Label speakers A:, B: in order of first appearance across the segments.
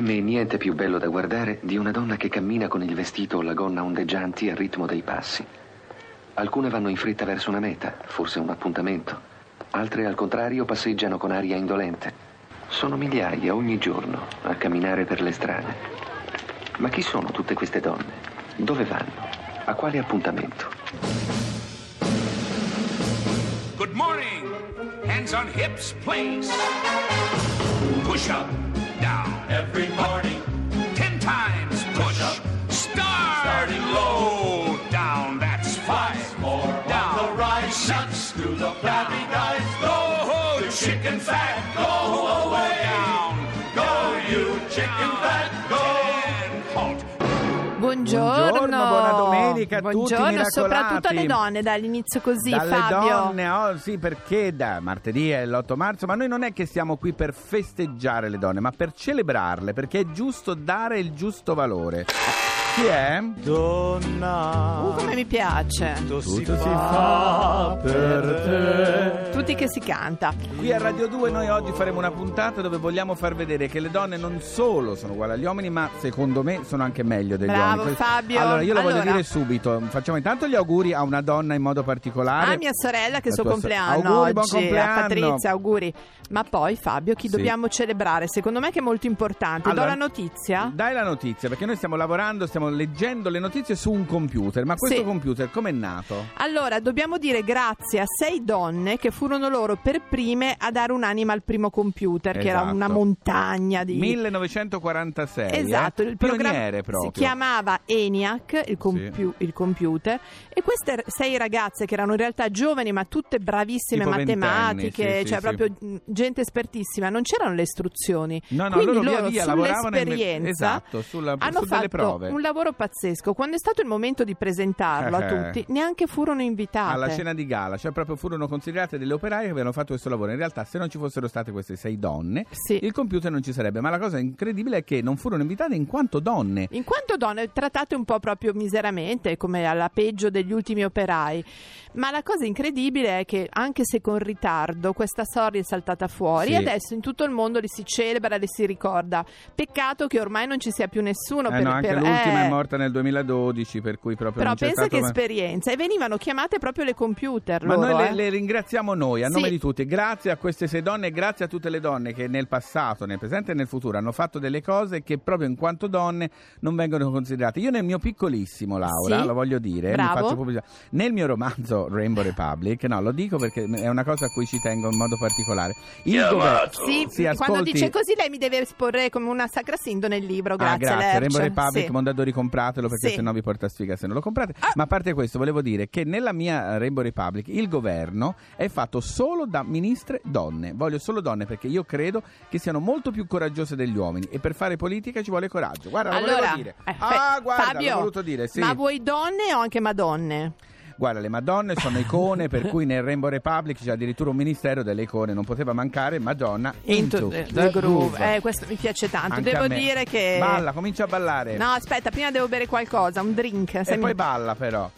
A: Per me niente più bello da guardare di una donna che cammina con il vestito o la gonna ondeggianti al ritmo dei passi. Alcune vanno in fretta verso una meta, forse un appuntamento. Altre al contrario passeggiano con aria indolente. Sono migliaia ogni giorno a camminare per le strade. Ma chi sono tutte queste donne? Dove vanno? A quale appuntamento?
B: Good morning. Hands on hips, please. Push up, down.
C: Every morning,
B: Ten times push.
C: up.
B: Start.
C: Starting low.
B: Down, that's five.
C: more
B: Down.
C: the rise.
B: Six.
C: to the flabby guys.
B: Go,
C: the chicken fat,
B: Go
C: go
D: Buongiorno.
E: Buongiorno, buona domenica a tutti,
D: Buongiorno,
E: miracolati.
D: soprattutto alle donne, dall'inizio così,
E: Dalle
D: Fabio.
E: donne, oh, sì, perché da martedì è l'8 marzo, ma noi non è che siamo qui per festeggiare le donne, ma per celebrarle, perché è giusto dare il giusto valore. Chi è?
C: Donna,
D: Uh, come mi piace.
C: tutto
E: si fa per te.
D: Tutti che si canta.
E: Qui a Radio 2 noi oggi faremo una puntata dove vogliamo far vedere che le donne non solo sono uguali agli uomini, ma secondo me sono anche meglio degli
D: Bravo,
E: uomini.
D: Fabio.
E: Allora, io lo voglio
D: Allora.
E: dire subito. Facciamo intanto gli auguri a una donna in modo particolare.
D: Ah, mia sorella che è il suo
E: tua so-
D: compleanno
E: Auguri, buon
D: oggi. A
E: compleanno.
D: Patrizia, auguri. Ma poi, Fabio, chi
E: Sì.
D: dobbiamo celebrare? Secondo me che è molto importante.
E: Allora,
D: Do la notizia?
E: Dai la notizia, perché noi stiamo lavorando, stiamo leggendo le notizie su un computer. Ma questo
D: Sì.
E: computer com'è nato?
D: Allora, dobbiamo dire grazie a sei donne che furono loro per prime a dare un'anima al primo computer, che era
E: Esatto.
D: una montagna di...
E: 1946.
D: Esatto,
E: eh?
D: il
E: Pioniere proprio.
D: si chiamava ENIAC, il, compiu- il computer, e queste sei ragazze che erano in realtà giovani ma tutte bravissime
E: Tipo
D: matematiche,
E: sì, sì,
D: cioè
E: sì.
D: proprio gente espertissima, non c'erano le istruzioni.
E: No, no,
D: Quindi
E: loro via via in-
D: sull'esperienza
E: esatto, sulla-
D: hanno
E: su
D: fatto
E: prove.
D: un lavoro pazzesco. Quando è stato il momento di presentarlo a
E: Eh.
D: tutti, neanche furono invitate.
E: alla cena di gala, cioè proprio furono considerate delle operaie che avevano fatto questo lavoro. In realtà, se non ci fossero state queste sei donne,
D: Sì.
E: il computer non ci sarebbe. Ma la cosa incredibile è che non furono invitate in quanto donne.
D: In quanto donne trattate un po' proprio miseramente, come alla peggio degli ultimi operai. Ma la cosa incredibile è che, anche se con ritardo, questa storia è saltata fuori
E: Sì.
D: e adesso in tutto il mondo li si celebra, li si ricorda. Peccato che ormai non ci sia più nessuno
E: Eh
D: per,
E: no, anche
D: per-
E: l'ultima
D: eh,
E: è morta nel 2012, per cui proprio
D: Però
E: non c'è
D: pensa
E: stato
D: che
E: ma-
D: esperienza! E venivano chiamate proprio le computer.
E: Ma
D: loro,
E: noi le,
D: eh.
E: le ringraziamo noi, a
D: Sì.
E: nome di tutti. Grazie a queste sei donne e grazie a tutte le donne che nel passato, nel presente e nel futuro hanno fatto delle cose che proprio in quanto donne non vengono considerate. Io nel mio piccolissimo, Laura,
D: Sì.
E: lo voglio dire, mi
D: Bravo.
E: faccio pubblicità. Nel mio romanzo Rainbow Republic, no, lo dico perché è una cosa a cui ci tengo in modo particolare. Il governo
D: Sì,
E: Sì,
D: quando
E: ascolti-
D: dice così lei mi deve esporre come una sacra sinto nel libro,
E: Ah,
D: grazie.
E: grazie.
D: Lerch.
E: Rainbow Republic,
D: Sì.
E: Mondadori compratelo perché
D: Sì.
E: sennò vi porta sfiga se non lo comprate.
D: Ah.
E: Ma a parte questo, volevo dire che nella mia Rainbow Republic il governo è fatto solo da ministre donne. Voglio solo donne perché io credo che siano molto più coraggiose degli uomini e per fare politica ci vuole coraggio. Guarda, lo
D: Allora,
E: volevo dire.
D: eh,
E: ah, guarda,
D: Fabio,
E: l'ho voluto dire, sì.
D: ma vuoi donne o anche madonne?
E: Guarda, le Madonne sono icone, per cui nel Rainbow Republic c'è addirittura un ministero delle icone, non poteva mancare Madonna
D: Into
E: into
D: the,
E: the
D: groove.
E: groove.
D: Eh, questo mi piace tanto.
E: Anche
D: Devo dire che.
E: Balla, comincia a ballare.
D: No, aspetta, prima devo bere qualcosa, un drink.
E: e
D: mi-
E: poi balla però.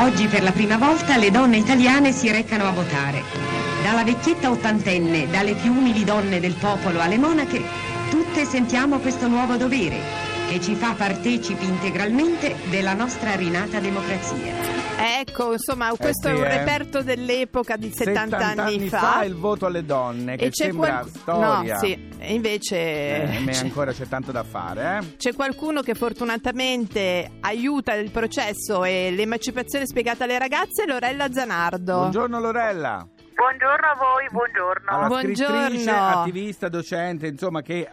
F: Oggi per la prima volta le donne italiane si recano a votare. Dalla vecchietta ottantenne, dalle più umili donne del popolo alle monache, tutte sentiamo questo nuovo dovere che ci fa partecipi integralmente della nostra rinata democrazia.
D: Ecco, insomma, questo
E: sì,
D: è un
E: eh.
D: reperto dell'epoca di 70, anni fa.
E: il voto alle donne, che
D: e c'è
E: sembra
D: qual-
E: storia.
D: No, sì, e invece
E: Eh,
D: c'è-
E: ancora c'è tanto da fare, eh?
D: C'è qualcuno che fortunatamente aiuta il processo e l'emancipazione spiegata alle ragazze, Lorella Zanardo.
E: Buongiorno Lorella.
G: Buongiorno a voi, buongiorno.
E: Alla
D: Buongiorno.
E: scrittrice, attivista, docente, insomma che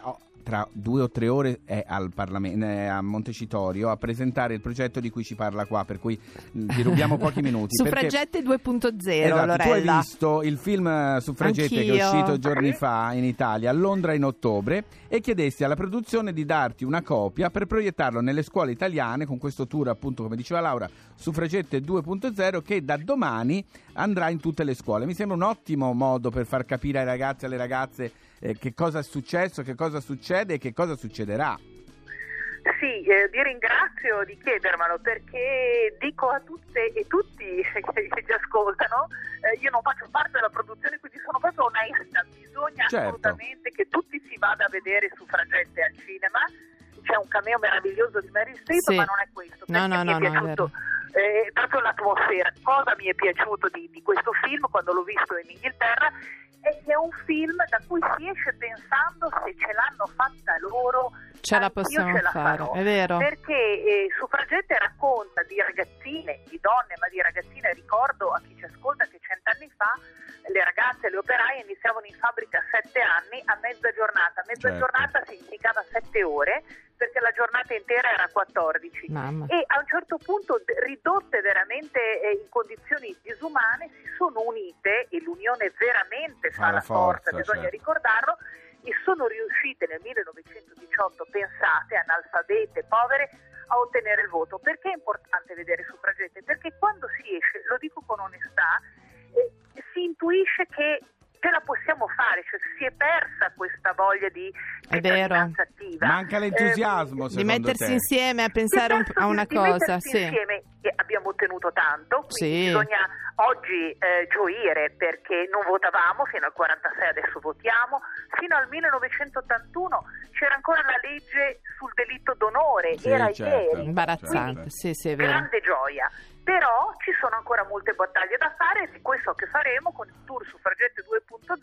E: tra due o tre ore è al Parlamento, a Montecitorio a presentare il progetto di cui ci parla qua, per cui mm, ti rubiamo pochi minuti. perché-
D: Suffragette 2.0,
E: Esatto, tu hai
D: Lorella.
E: visto il film eh, Suffragette che è
D: Anch'io.
E: uscito giorni fa in Italia, a Londra in ottobre, e chiedesti alla produzione di darti una copia per proiettarlo nelle scuole italiane con questo tour, appunto, come diceva Laura, Suffragette 2.0, che da domani andrà in tutte le scuole. Mi sembra un ottimo modo per far capire ai ragazzi e alle ragazze eh, che cosa è successo, che cosa succede e che cosa succederà.
G: Sì, eh, vi ringrazio di chiedermelo perché dico a tutte e tutti che ci ascoltano, eh, io non faccio parte della produzione, quindi sono proprio onesta, bisogna
E: Certo.
G: assolutamente che tutti si vada a vedere Suffragette al cinema. C'è un cameo meraviglioso di Mary Streep,
D: Sì.
G: ma non è questo.
D: No,
G: perché
D: no,
G: mi
D: no,
G: è
D: no, è
G: piaciuto eh, proprio l'atmosfera. Cosa mi è piaciuto di, di questo film quando l'ho visto in Inghilterra è che è un film da cui si esce pensando se ce l'hanno fatta loro.
D: Ce la
G: anch'io
D: possiamo
G: ce la
D: fare,
G: farò.
D: è vero.
G: Perché eh, Suffragette racconta di ragazzine, di donne, ma di ragazzine, ricordo a chi ci ascolta che cent'anni fa le ragazze e le operaie iniziavano in fabbrica a sette anni a mezza giornata. Mezza
E: Certo.
G: giornata significava sette ore perché la giornata intera era 14
D: Mamma.
G: e a un certo punto ridotte veramente eh, in condizioni disumane si sono unite e l'unione veramente
E: Fa
G: fa
E: la
G: la forza,
E: forza,
G: bisogna
E: certo.
G: ricordarlo e sono riuscite nel 1918 pensate analfabete povere a ottenere il voto perché è importante vedere suffragette perché quando si esce lo dico con onestà eh, si intuisce che ce la possiamo fare cioè si è persa questa voglia di
D: È vero.
G: attiva
E: Manca l'entusiasmo,
G: Eh,
D: Di mettersi
E: te?
D: insieme a pensare un- a una
G: di- di
D: cosa,
G: mettersi
D: sì.
G: insieme e abbiamo ottenuto tanto, quindi
D: Sì.
G: bisogna oggi eh, gioire perché non votavamo fino al 46, adesso votiamo, fino al 1981 c'era ancora la legge sul delitto d'onore,
E: Sì,
G: era
E: certo.
G: ieri.
D: Imbarazzante,
E: Quindi,
D: sì, sì, è vero.
G: Grande gioia, però ci sono ancora molte battaglie da fare e di questo che faremo con il tour Suffragette 2.0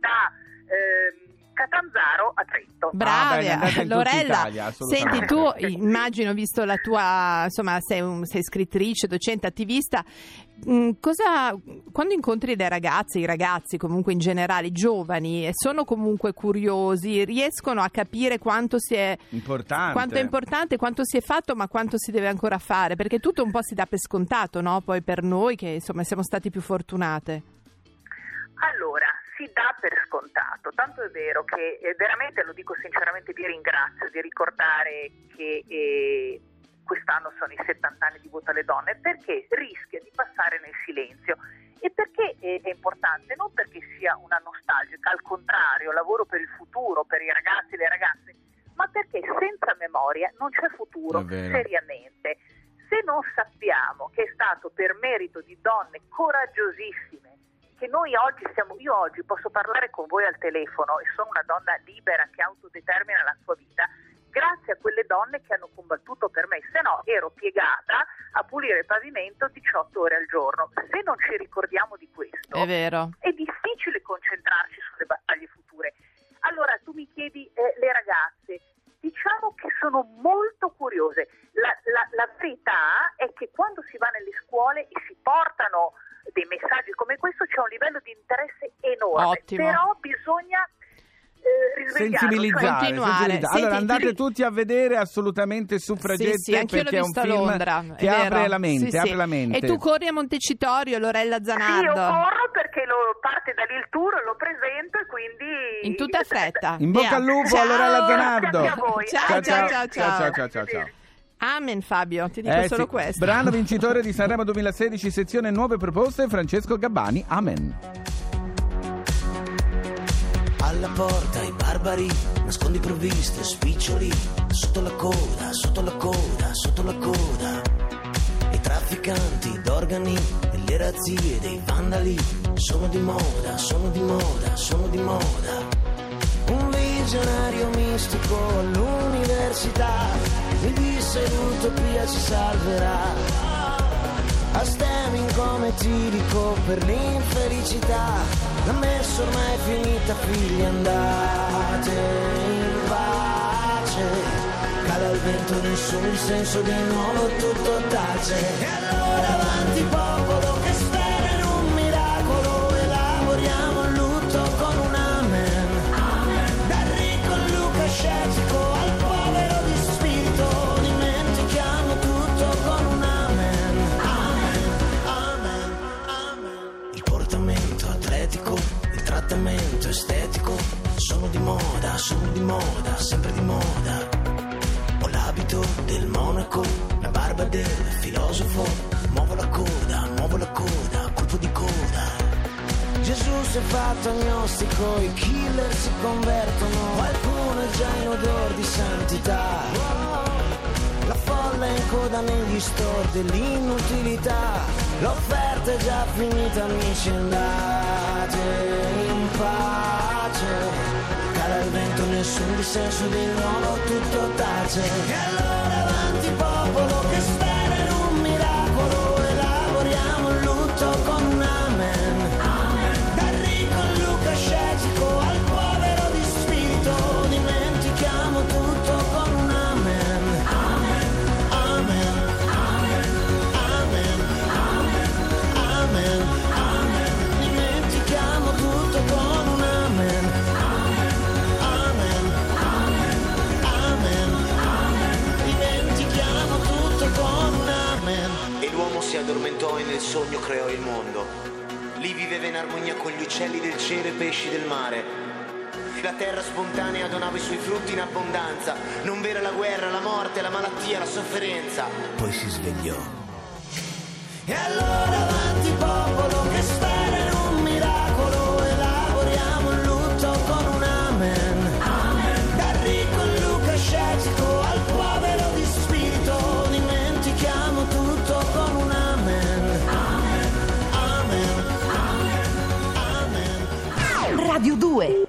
G: da ehm, Catanzaro a Trento.
D: Brava,
E: Ah,
D: Lorella.
E: Italia.
D: Senti, tu immagino, visto la tua, insomma, sei, un- sei scrittrice, docente, attivista. Mh, cosa, quando incontri le ragazze, i ragazzi, comunque in generale, i giovani, e sono comunque curiosi, riescono a capire quanto si è.
E: Importante.
D: Quanto è importante, quanto si è fatto, ma quanto si deve ancora fare, perché tutto un po' si dà per scontato, no? Poi per noi che insomma siamo stati più fortunate.
G: Allora, si dà per scontato, tanto è vero che eh, veramente, lo dico sinceramente, vi ringrazio di ricordare che eh, quest'anno sono i 70 anni di voto alle donne, perché rischia di passare nel silenzio. E perché è, importante? Non perché sia una nostalgica, al contrario, lavoro per il futuro, per i ragazzi e le ragazze, ma perché senza memoria non c'è futuro, seriamente. Se non sappiamo che è stato per merito di donne coraggiosissime che noi oggi siamo, io oggi posso parlare con voi al telefono e sono una donna libera che autodetermina la sua vita, grazie a quelle donne che hanno combattuto per me, se no ero piegata a pulire il pavimento 18 ore al giorno. Se non ci ricordiamo di questo,
D: È vero.
G: è difficile concentrarci sulle battaglie future. Allora tu mi chiedi eh, le ragazze, diciamo che sono molto curiose. La, la- la verità è che quando si va nelle scuole e si portano dei messaggi come questo c'è un livello di interesse enorme,
D: Ottimo.
G: però bisogna eh,
E: Sensibilizzare,
G: cioè-
D: Continuare.
E: sensibilizzare. Allora andate
D: ti-
E: tutti a vedere assolutamente Suffragette
D: Sì, sì,
E: perché è un
D: visto a
E: film
D: Londra,
E: che apre la mente,
D: Sì, sì.
E: apre la mente.
D: E tu corri a Montecitorio, Lorella
G: Sì, io
D: Zanardo.
G: corro perché lo, parte da lì il tour, lo presento e quindi...
D: In tutta fretta.
E: In bocca al lupo
D: Ciao.
E: a Lorella Zanardo.
D: Ciao, ciao, ciao, ciao.
E: ciao, ciao, ciao, ciao.
D: Amen Fabio, ti dico
E: Eh,
D: solo
E: sì.
D: questo.
E: Brano vincitore di Sanremo 2016, sezione Nuove proposte, Francesco Gabbani. Amen.
H: Alla porta i barbari, nascondi provviste, spiccioli, sotto la coda, sotto la coda, sotto la coda. I trafficanti d'organi e le razzie dei vandali sono di moda, sono di moda, sono di moda. Un visionario mistico all'università mi disse l'utopia ci salverà. A come tirico per l'infelicità L'ha messo ormai è finita figli andate in pace. Cala il vento nessuno il senso di nuovo tutto tace. E allora avanti popolo sono di moda, sempre di moda. Ho l'abito del monaco, la barba del filosofo, muovo la coda, muovo la coda, colpo di coda. Gesù si è fatto agnostico, i killer si convertono, qualcuno è già in odor di santità. La folla è in coda negli store dell'inutilità L'offerta è già finita amici andate in pace nessun dissenso di nuovo tutto tace E allora avanti popolo che spera in un miracolo. Elaboriamo il lutto con la terra spontanea donava i suoi frutti in abbondanza. Non vera la guerra, la morte, la malattia, la
I: sofferenza. Poi si svegliò. E allora avanti popolo che spera in un miracolo, lavoriamo il lutto con un amen. Amen. Dal ricco Luca scettico al povero di spirito, dimentichiamo tutto con un
H: amen. Amen. Amen. amen. amen. Radio 2